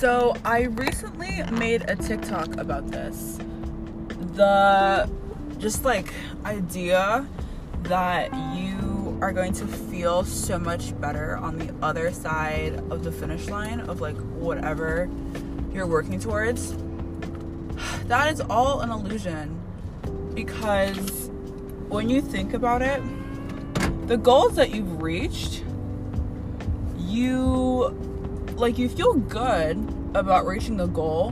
So I recently made a TikTok about this. The just like idea that you are going to feel so much better on the other side of the finish line of like whatever you're working towards. That is all an illusion because when you think about it, the goals that you've reached, you like you feel good about reaching the goal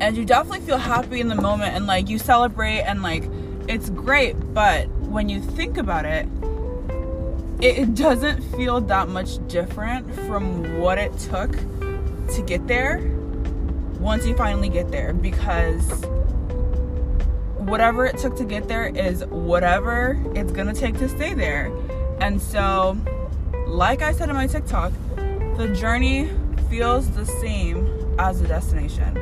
and you definitely feel happy in the moment and like you celebrate and like it's great, but when you think about it, it doesn't feel that much different from what it took to get there once you finally get there because whatever it took to get there is whatever it's gonna take to stay there. And so, like I said in my TikTok, the journey feels the same as the destination.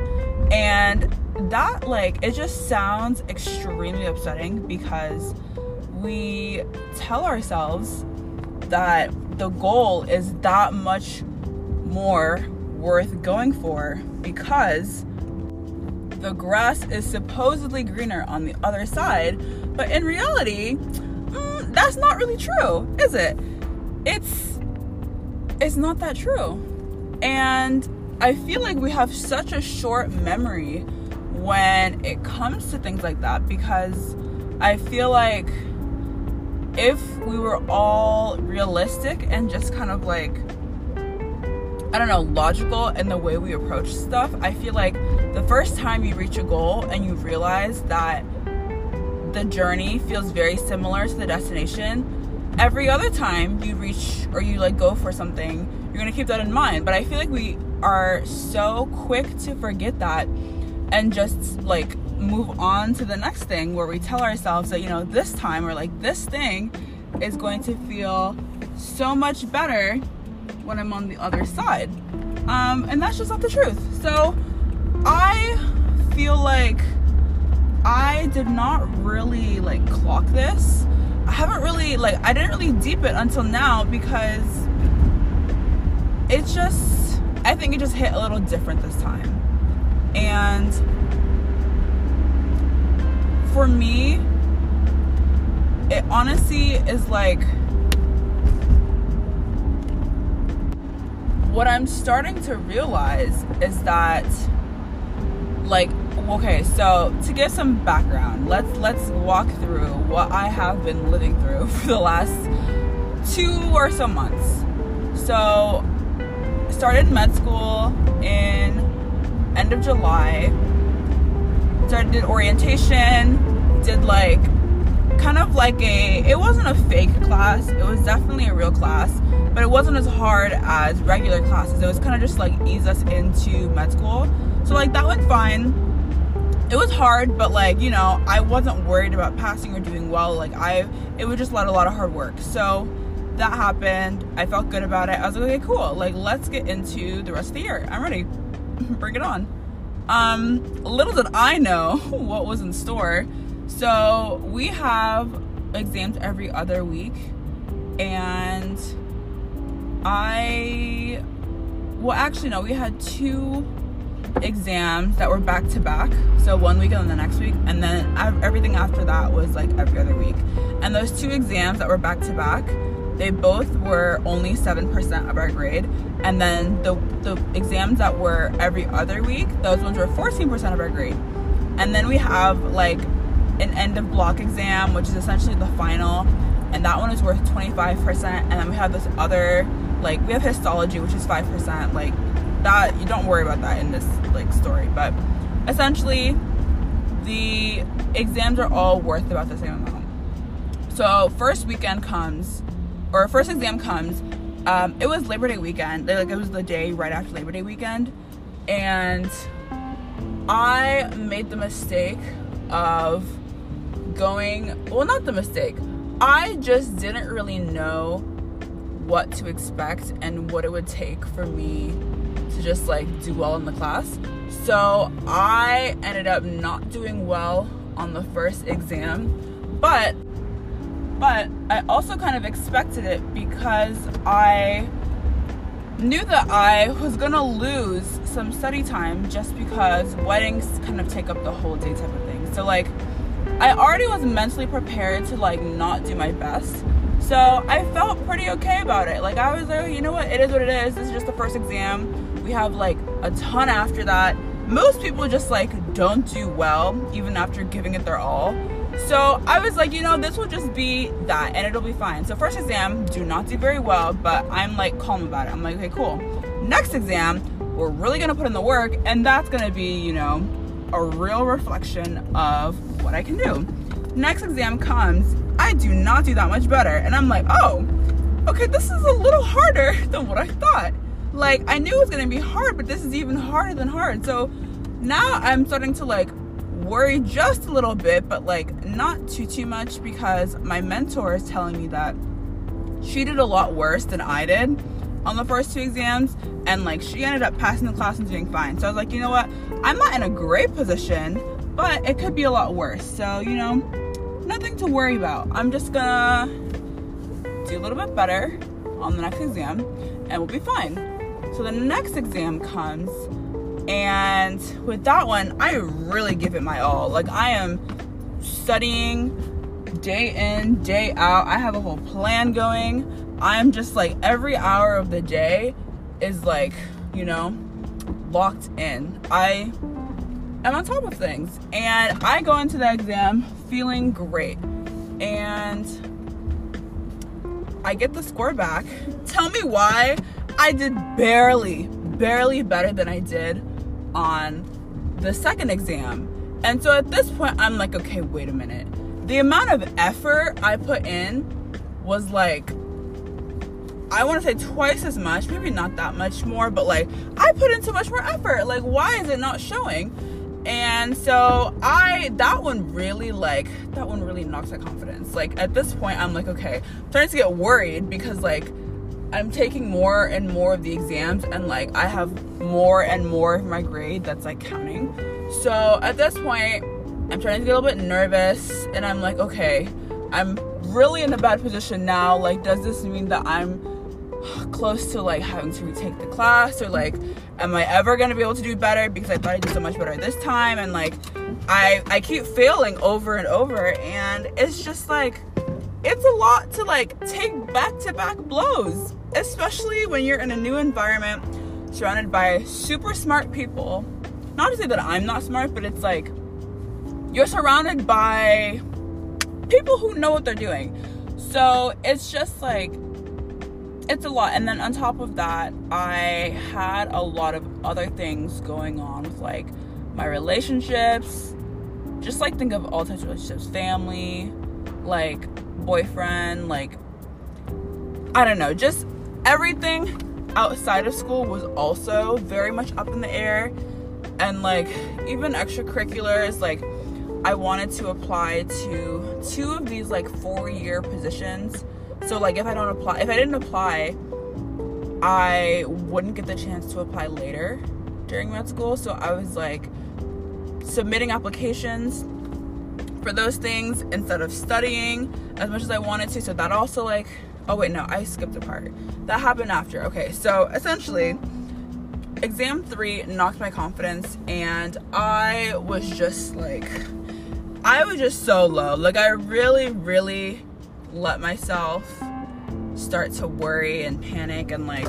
And that, like, it just sounds extremely upsetting because we tell ourselves that the goal is that much more worth going for because the grass is supposedly greener on the other side, but in reality, mm, that's not really true, is it? It's it's not that true. And I feel like we have such a short memory when it comes to things like that because I feel like if we were all realistic and just kind of like I don't know, logical in the way we approach stuff, I feel like the first time you reach a goal and you realize that the journey feels very similar to the destination, every other time you reach or you like go for something, you're gonna keep that in mind. But I feel like we are so quick to forget that and just like move on to the next thing where we tell ourselves that, you know, this time or like this thing is going to feel so much better when I'm on the other side. Um, and that's just not the truth. So I feel like I did not really like clock this. I haven't really like I didn't really deep it until now because it's just I think it just hit a little different this time. And for me, it honestly is like what I'm starting to realize is that like okay, so to give some background, let's let's walk through what I have been living through for the last two or so months. So started med school in end of July. Started did orientation, did like kind of like a it wasn't a fake class, it was definitely a real class but it wasn't as hard as regular classes. It was kind of just like ease us into med school. So like that went fine. It was hard, but like, you know, I wasn't worried about passing or doing well. Like I it was just a lot, a lot of hard work. So that happened. I felt good about it. I was like, okay, cool. Like let's get into the rest of the year. I'm ready. Bring it on. Um, little did I know what was in store. So we have exams every other week and I, well, actually, no, we had two exams that were back to back. So one week and then the next week. And then everything after that was like every other week. And those two exams that were back to back, they both were only 7% of our grade. And then the, the exams that were every other week, those ones were 14% of our grade. And then we have like an end of block exam, which is essentially the final. And that one is worth 25%. And then we have this other like we have histology which is 5% like that you don't worry about that in this like story. But essentially the exams are all worth about the same amount. So first weekend comes or first exam comes um, it was labor day weekend. Like it was the day right after labor day weekend. And i made the mistake of going well not the mistake. I just didn't really know what to expect and what it would take for me to just like do well in the class. So I ended up not doing well on the first exam, but but I also kind of expected it because I knew that I was gonna lose some study time just because weddings kind of take up the whole day type of thing. So like I already was mentally prepared to like not do my best. So I felt pretty okay about it. Like I was like, oh, you know what, it is what it is. This is just the first exam. We have like a ton after that. Most people just like don't do well even after giving it their all. So I was like, you know, this will just be that and it'll be fine. So first exam, do not do very well, but I'm like calm about it. I'm like, okay, cool. Next exam, we're really gonna put in the work and that's gonna be, you know, a real reflection of what I can do. Next exam comes, I do not do that much better. And I'm like, oh, okay, this is a little harder than what I thought. Like, I knew it was gonna be hard, but this is even harder than hard. So now I'm starting to like worry just a little bit, but like not too, too much because my mentor is telling me that she did a lot worse than I did on the first two exams and like she ended up passing the class and doing fine. So I was like, you know what? I'm not in a great position, but it could be a lot worse. So, you know, nothing to worry about. I'm just gonna do a little bit better on the next exam and we'll be fine. So the next exam comes and with that one, I really give it my all. Like I am studying day in, day out. I have a whole plan going. I'm just like every hour of the day is like, you know, locked in. I am on top of things. And I go into the exam feeling great. And I get the score back. Tell me why I did barely, barely better than I did on the second exam. And so at this point, I'm like, okay, wait a minute. The amount of effort I put in was like I want to say twice as much, maybe not that much more, but like I put in so much more effort. Like, why is it not showing? And so I, that one really like, that one really knocks my confidence. Like, at this point, I'm like, okay, I'm starting to get worried because like I'm taking more and more of the exams and like I have more and more of my grade that's like counting. So at this point, I'm starting to get a little bit nervous and I'm like, okay, I'm really in a bad position now. Like, does this mean that I'm close to like having to retake the class? Or like am I ever gonna be able to do better? Because I thought I did so much better this time. And like I I keep failing over and over. And it's just like it's a lot to like take back to back blows especially when you're in a new environment surrounded by super smart people not to say that I'm not smart but it's like you're surrounded by people who know what they're doing so it's just like it's a lot. And then on top of that, I had a lot of other things going on with like my relationships. Just like think of all types of relationships, family, like boyfriend, like I don't know, just everything outside of school was also very much up in the air. And like even extracurriculars, like I wanted to apply to two of these like four year positions so like if I don't apply, if I didn't apply, I wouldn't get the chance to apply later during med school. So I was like submitting applications for those things instead of studying as much as I wanted to. So that also like oh wait no I skipped a part that happened after. Okay, so essentially exam three knocked my confidence and I was just like I was just so low. Like I really really let myself start to worry and panic and like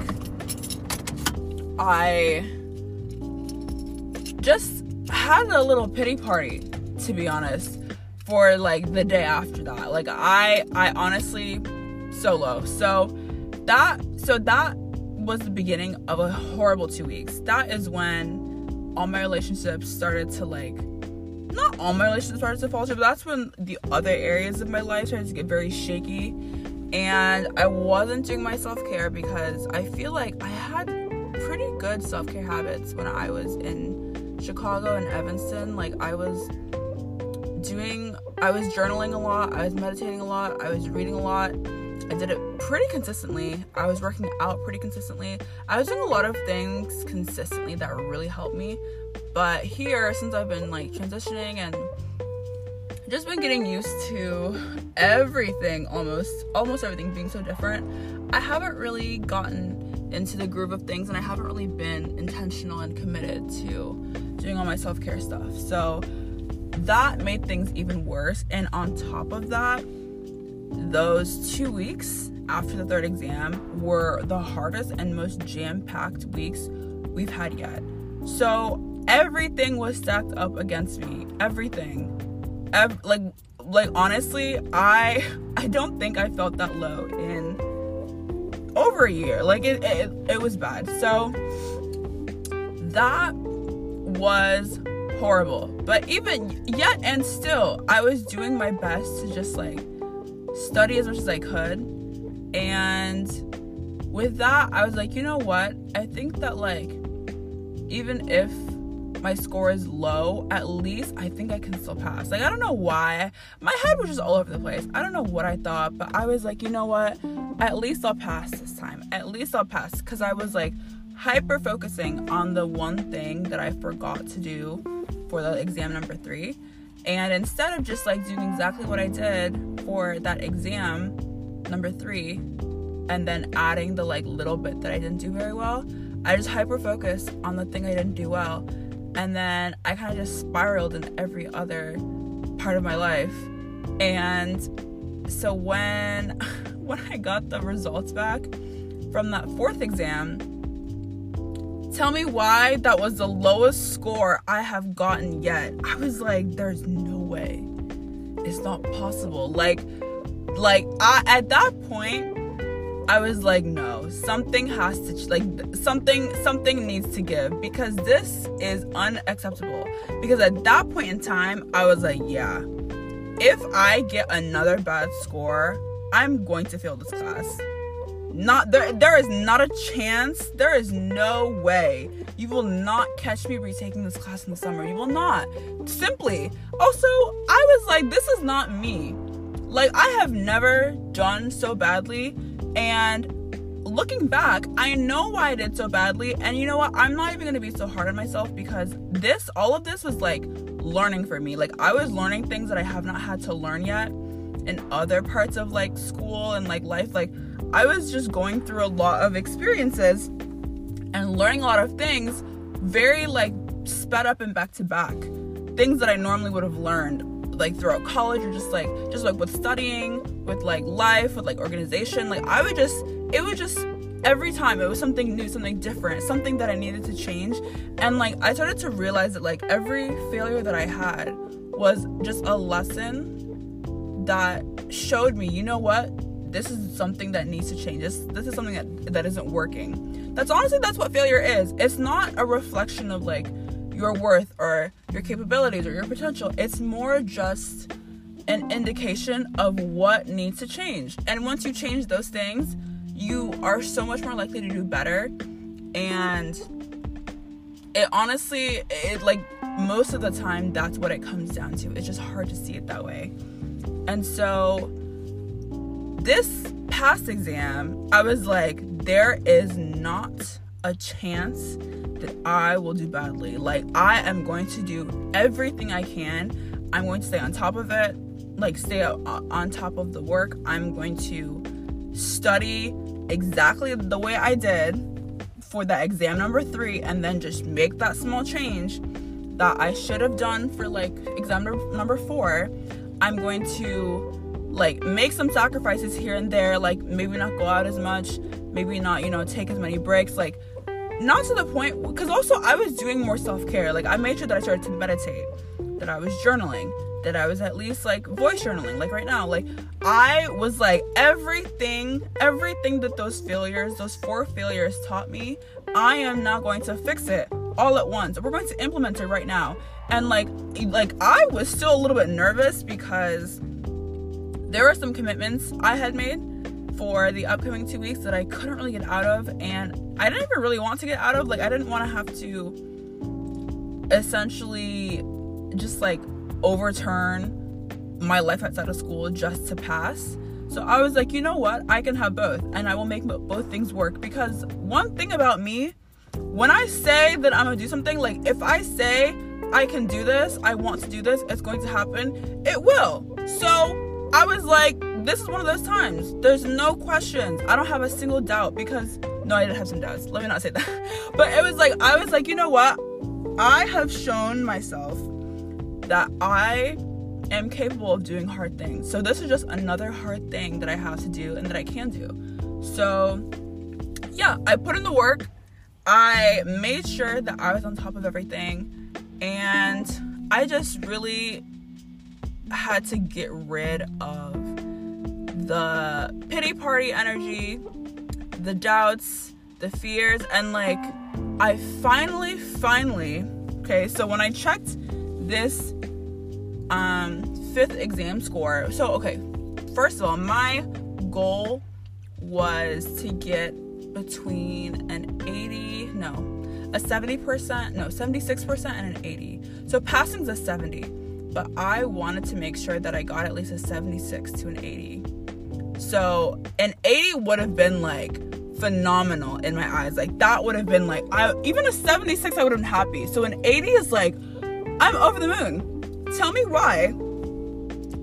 I just had a little pity party to be honest for like the day after that like I I honestly so low so that so that was the beginning of a horrible two weeks that is when all my relationships started to like not all my relationships started to falter, but that's when the other areas of my life started to get very shaky. And I wasn't doing my self care because I feel like I had pretty good self care habits when I was in Chicago and Evanston. Like, I was doing, I was journaling a lot, I was meditating a lot, I was reading a lot. I did it pretty consistently. I was working out pretty consistently. I was doing a lot of things consistently that really helped me. But here, since I've been like transitioning and just been getting used to everything almost almost everything being so different, I haven't really gotten into the groove of things and I haven't really been intentional and committed to doing all my self-care stuff. So that made things even worse and on top of that, those 2 weeks after the third exam were the hardest and most jam-packed weeks we've had yet. So everything was stacked up against me. Everything. Ev- like like honestly, I I don't think I felt that low in over a year. Like it it, it was bad. So that was horrible. But even yet and still, I was doing my best to just like study as much as I could. And with that, I was like, you know what? I think that like even if my score is low, at least I think I can still pass. Like, I don't know why. My head was just all over the place. I don't know what I thought, but I was like, you know what? At least I'll pass this time. At least I'll pass. Because I was like hyper focusing on the one thing that I forgot to do for the exam number three. And instead of just like doing exactly what I did for that exam number three, and then adding the like little bit that I didn't do very well, I just hyper focused on the thing I didn't do well and then I kind of just spiraled in every other part of my life. And so when when I got the results back from that fourth exam, tell me why that was the lowest score I have gotten yet. I was like, there's no way. It's not possible. Like like I at that point I was like, no, something has to like something something needs to give because this is unacceptable. Because at that point in time, I was like, yeah, if I get another bad score, I'm going to fail this class. Not there there is not a chance. There is no way. You will not catch me retaking this class in the summer. You will not. Simply. Also, I was like, this is not me. Like I have never done so badly and looking back, I know why I did so badly. And you know what? I'm not even gonna be so hard on myself because this, all of this was like learning for me. Like, I was learning things that I have not had to learn yet in other parts of like school and like life. Like, I was just going through a lot of experiences and learning a lot of things very like sped up and back to back. Things that I normally would have learned like throughout college or just like just like with studying with like life with like organization. Like i would just it would just every time it was something new something different something that i needed to change. And like i started to realize that like every failure that i had was just a lesson that showed me you know what this is something that needs to change this this is something that that isn't working that's honestly that's what failure is it's not a reflection of like your worth or your capabilities or your potential. It's more just an indication of what needs to change. And once you change those things, you are so much more likely to do better. And it honestly, it like most of the time, that's what it comes down to. It's just hard to see it that way. And so, this past exam, I was like, there is not a chance that I will do badly. Like, I am going to do everything I can. I'm going to stay on top of it, like, stay on top of the work. I'm going to study exactly the way I did for that exam number three and then just make that small change that I should have done for like exam number four. I'm going to like make some sacrifices here and there, like maybe not go out as much, maybe not, you know, take as many breaks, like not to the point because also I was doing more self-care. Like I made sure that I started to meditate, that I was journaling, that I was at least like voice journaling. Like right now, like I was like everything, everything that those failures, those four failures taught me, I am not going to fix it all at once. We're going to implement it right now. And like like I was still a little bit nervous because there were some commitments I had made for the upcoming two weeks that I couldn't really get out of, and I didn't even really want to get out of. Like, I didn't want to have to essentially just like overturn my life outside of school just to pass. So I was like, you know what? I can have both, and I will make both things work. Because one thing about me, when I say that I'm gonna do something, like if I say I can do this, I want to do this, it's going to happen, it will. So I was like, this is one of those times. There's no questions. I don't have a single doubt because No, I did have some doubts. Let me not say that. But it was like, I was like, you know what? I have shown myself that I am capable of doing hard things. So this is just another hard thing that I have to do and that I can do. So yeah, I put in the work. I made sure that I was on top of everything and I just really had to get rid of the pity party energy, the doubts, the fears, and like I finally, finally, okay, so when I checked this um fifth exam score, so okay, first of all, my goal was to get between an 80, no, a 70%, no, 76% and an 80. So passing's a 70, but I wanted to make sure that I got at least a 76 to an 80. So an 80 would have been like phenomenal in my eyes. Like that would have been like I even a 76 I would have been happy. So an 80 is like I'm over the moon. Tell me why.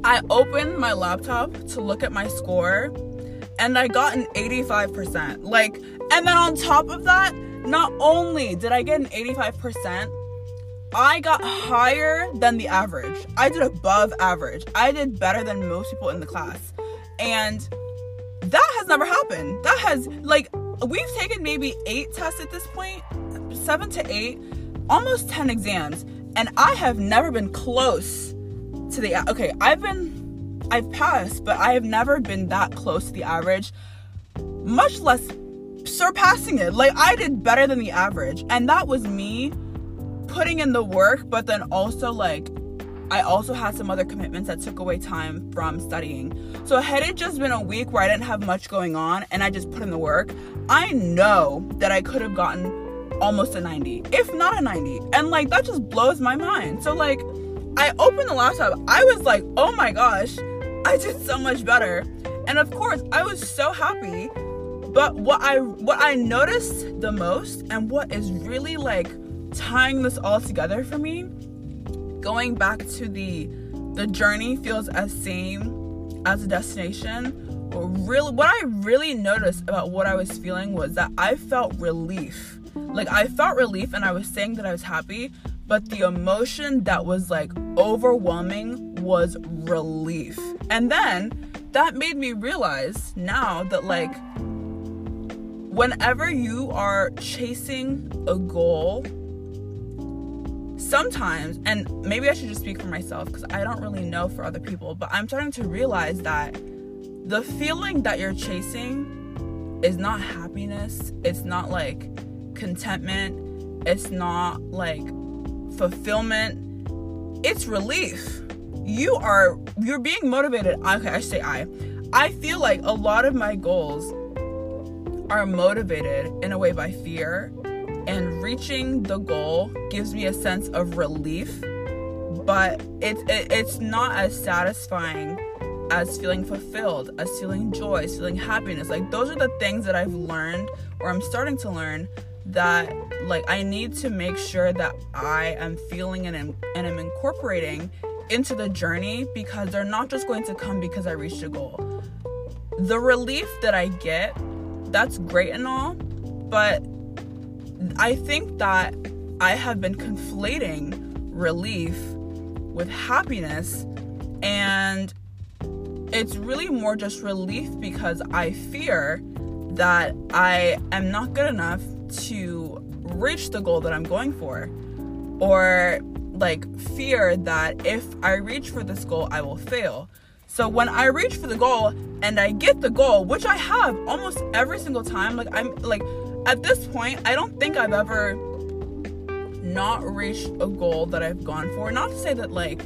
I opened my laptop to look at my score and I got an 85%. Like and then on top of that, not only did I get an 85%, I got higher than the average. I did above average. I did better than most people in the class. And that has never happened. That has, like, we've taken maybe eight tests at this point, seven to eight, almost 10 exams. And I have never been close to the, okay, I've been, I've passed, but I have never been that close to the average, much less surpassing it. Like, I did better than the average. And that was me putting in the work, but then also, like, I also had some other commitments that took away time from studying. So had it just been a week where I didn't have much going on and I just put in the work, I know that I could have gotten almost a 90, if not a 90. And like that just blows my mind. So like I opened the laptop, I was like, "Oh my gosh, I did so much better." And of course, I was so happy. But what I what I noticed the most and what is really like tying this all together for me going back to the the journey feels as same as a destination. Really what i really noticed about what i was feeling was that i felt relief. Like i felt relief and i was saying that i was happy but the emotion that was like overwhelming was relief. And then that made me realize now that like whenever you are chasing a goal sometimes, and maybe I should just speak for myself because I don't really know for other people, but I'm starting to realize that the feeling that you're chasing is not happiness, it's not like contentment, it's not like fulfillment, it's relief. You are you're being motivated. Okay, I say I. I feel like a lot of my goals are motivated in a way by fear and reaching the goal gives me a sense of relief but it's it, it's not as satisfying as feeling fulfilled as feeling joy as feeling happiness. Like those are the things that i've learned or i'm starting to learn that like i need to make sure that i am feeling and am, and am incorporating into the journey because they're not just going to come because i reached a goal. The relief that i get that's great and all but I think that I have been conflating relief with happiness, and it's really more just relief because I fear that I am not good enough to reach the goal that I'm going for, or like fear that if I reach for this goal, I will fail. So when I reach for the goal and I get the goal, which I have almost every single time, like I'm like at this point, I don't think I've ever not reached a goal that I've gone for. Not to say that like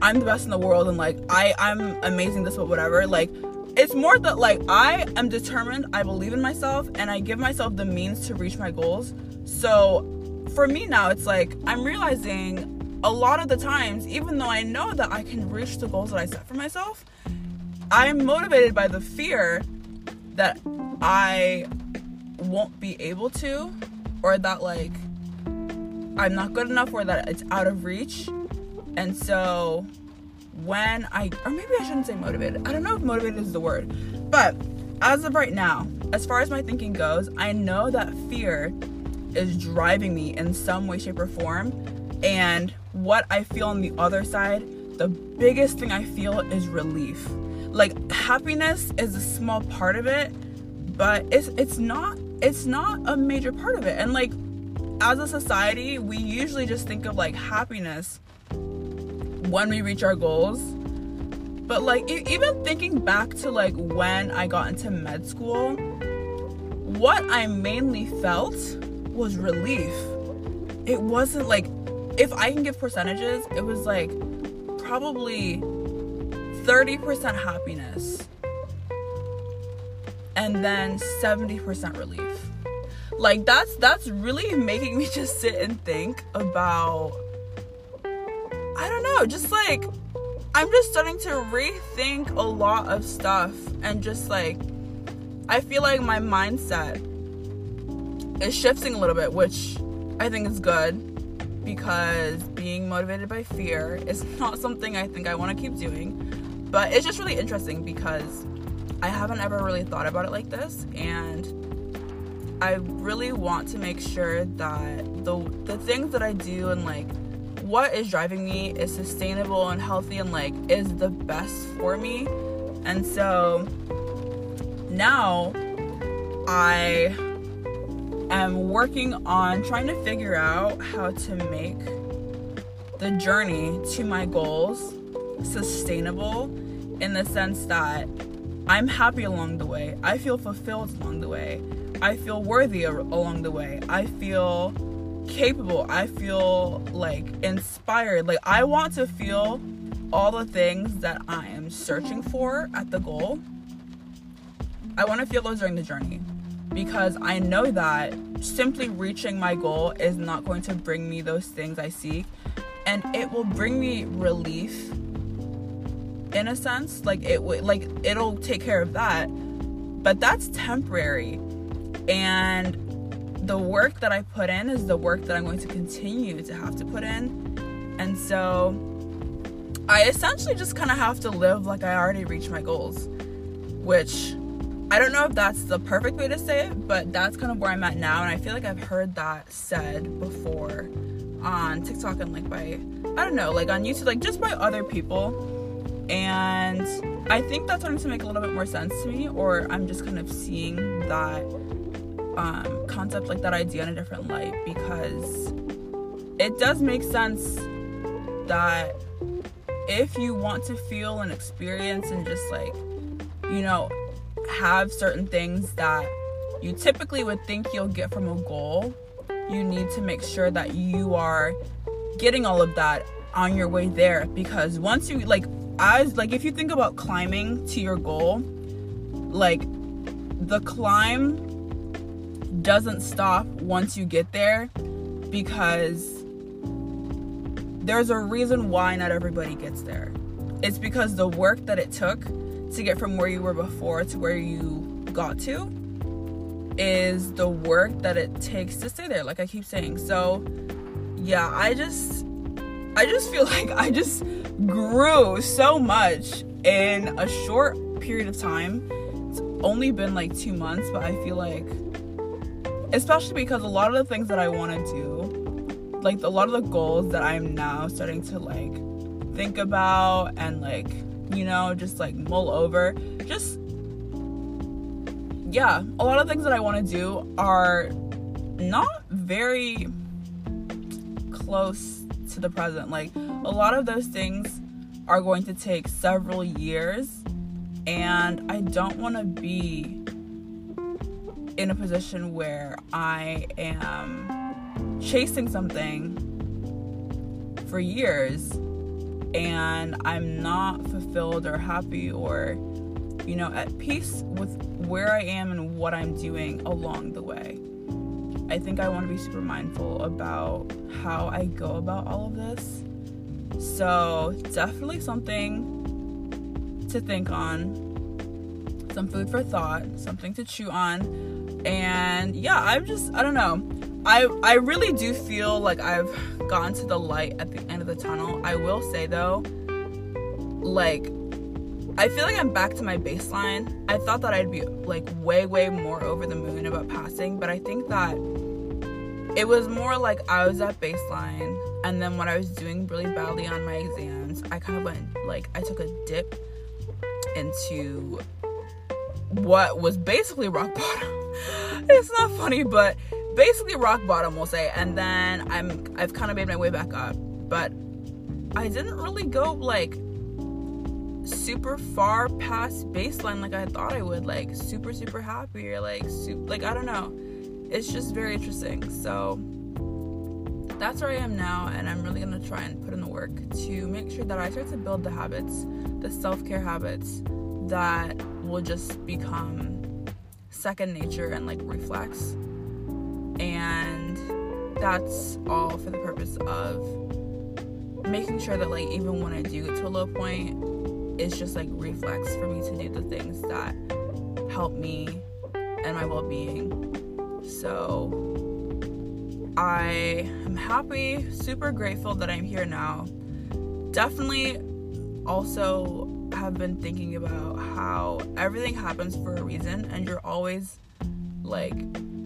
I'm the best in the world and like I I'm amazing this but whatever. Like it's more that like I am determined, I believe in myself and I give myself the means to reach my goals. So for me now it's like I'm realizing a lot of the times even though I know that I can reach the goals that I set for myself, I'm motivated by the fear that I won't be able to or that like I'm not good enough or that it's out of reach. And so when I or maybe I shouldn't say motivated. I don't know if motivated is the word. But as of right now, as far as my thinking goes, I know that fear is driving me in some way, shape, or form. And what I feel on the other side, the biggest thing I feel is relief. Like happiness is a small part of it, but it's it's not it's not a major part of it. And like as a society, we usually just think of like happiness when we reach our goals. But like even thinking back to like when I got into med school, what I mainly felt was relief. It wasn't like if I can give percentages, it was like probably 30% happiness and then 70% relief. Like that's that's really making me just sit and think about I don't know, just like I'm just starting to rethink a lot of stuff and just like I feel like my mindset is shifting a little bit, which I think is good because being motivated by fear is not something I think I want to keep doing. But it's just really interesting because I haven't ever really thought about it like this and I really want to make sure that the the things that I do and like what is driving me is sustainable and healthy and like is the best for me. And so now I am working on trying to figure out how to make the journey to my goals sustainable in the sense that I'm happy along the way. I feel fulfilled along the way. I feel worthy along the way. I feel capable. I feel like inspired. Like I want to feel all the things that I am searching for at the goal. I want to feel those during the journey because I know that simply reaching my goal is not going to bring me those things I seek and it will bring me relief in a sense like it would like it'll take care of that but that's temporary and the work that I put in is the work that I'm going to continue to have to put in and so I essentially just kind of have to live like I already reached my goals which I don't know if that's the perfect way to say it, but that's kind of where I'm at now. And I feel like I've heard that said before on TikTok and like by, I don't know, like on YouTube, like just by other people. And I think that's starting to make a little bit more sense to me, or I'm just kind of seeing that um, concept, like that idea in a different light because it does make sense that if you want to feel and experience and just like, you know, have certain things that you typically would think you'll get from a goal, you need to make sure that you are getting all of that on your way there because once you like as like if you think about climbing to your goal, like the climb doesn't stop once you get there because there's a reason why not everybody gets there. It's because the work that it took to get from where you were before to where you got to is the work that it takes to stay there like i keep saying so yeah i just i just feel like i just grew so much in a short period of time it's only been like two months but i feel like especially because a lot of the things that i want to do like a lot of the goals that i'm now starting to like think about and like you know, just like mull over. Just, yeah, a lot of things that I want to do are not very close to the present. Like, a lot of those things are going to take several years, and I don't want to be in a position where I am chasing something for years and I'm not fulfilled or happy or, you know, at peace with where I am and what I'm doing along the way. I think I want to be super mindful about how I go about all of this. So, definitely something to think on, some food for thought, something to chew on. And yeah, I'm just, I don't know. I I really do feel like I've gotten to the light at the end of the tunnel. I will say though, like I feel like I'm back to my baseline. I thought that I'd be like way, way more over the moon about passing, but I think that it was more like I was at baseline, and then when I was doing really badly on my exams, I kind of went like I took a dip into what was basically rock bottom. it's not funny, but basically rock bottom, we'll say. And then I'm I've kind of made my way back up, but I didn't really go like super far past baseline like I thought I would. Like super super happy or like super like I don't know. It's just very interesting. So that's where I am now, and I'm really gonna try and put in the work to make sure that I start to build the habits, the self care habits that will just become second nature and like reflex. And that's all for the purpose of making sure that like even when I do get to a low point, it's just like reflex for me to do the things that help me and my well-being. So I am happy, super grateful that I'm here now. Definitely also have been thinking about how everything happens for a reason and you're always like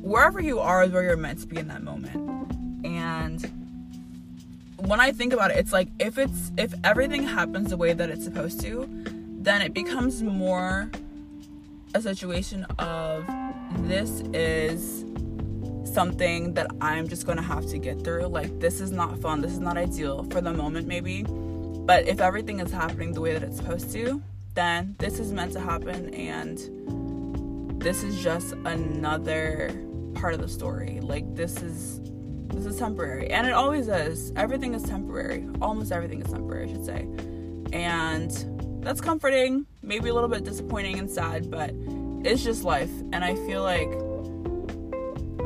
wherever you are is where you're meant to be in that moment. And when I think about it, it's like if it's if everything happens the way that it's supposed to, then it becomes more a situation of this is something that I'm just going to have to get through. Like this is not fun. This is not ideal for the moment maybe but if everything is happening the way that it's supposed to, then this is meant to happen and this is just another part of the story. Like this is this is temporary. And it always is. Everything is temporary. Almost everything is temporary, I should say. And that's comforting, maybe a little bit disappointing and sad, but it's just life. And I feel like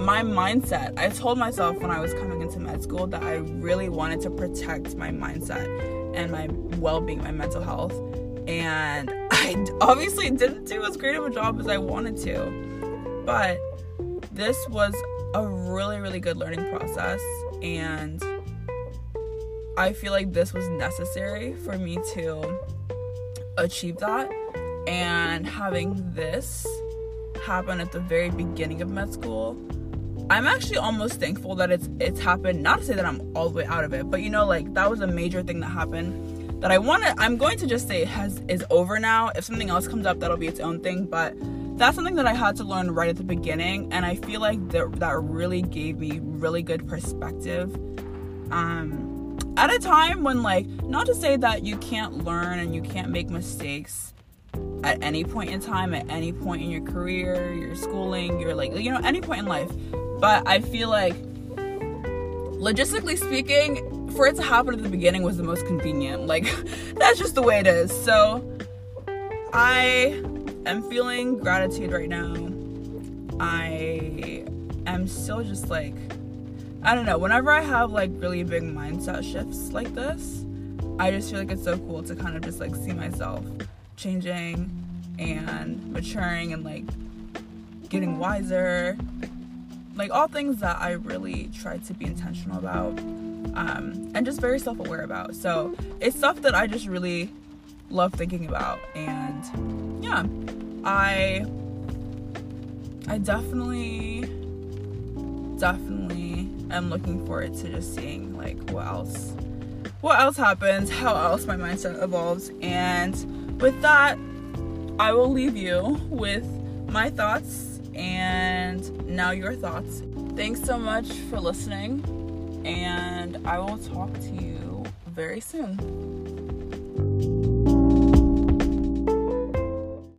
my mindset, I told myself when I was coming into med school that I really wanted to protect my mindset and my well-being, my mental health. And I obviously didn't do as great of a job as I wanted to. But this was a really really good learning process and I feel like this was necessary for me to achieve that and having this happen at the very beginning of med school I'm actually almost thankful that it's it's happened. Not to say that I'm all the way out of it, but you know, like that was a major thing that happened that I want to. I'm going to just say has is over now. If something else comes up, that'll be its own thing. But that's something that I had to learn right at the beginning, and I feel like that that really gave me really good perspective. Um, at a time when like not to say that you can't learn and you can't make mistakes at any point in time, at any point in your career, your schooling, your like you know any point in life but I feel like, logistically speaking, for it to happen at the beginning was the most convenient. Like, that's just the way it is. So, I am feeling gratitude right now. I am still just like, I don't know, whenever I have like really big mindset shifts like this, I just feel like it's so cool to kind of just like see myself changing and maturing and like getting wiser like all things that I really try to be intentional about um, and just very self aware about. So it's stuff that I just really love thinking about. And yeah, I I definitely definitely am looking forward to just seeing like what else what else happens, how else my mindset evolves. And with that, I will leave you with my thoughts and now your thoughts. Thanks so much for listening, and I will talk to you very soon.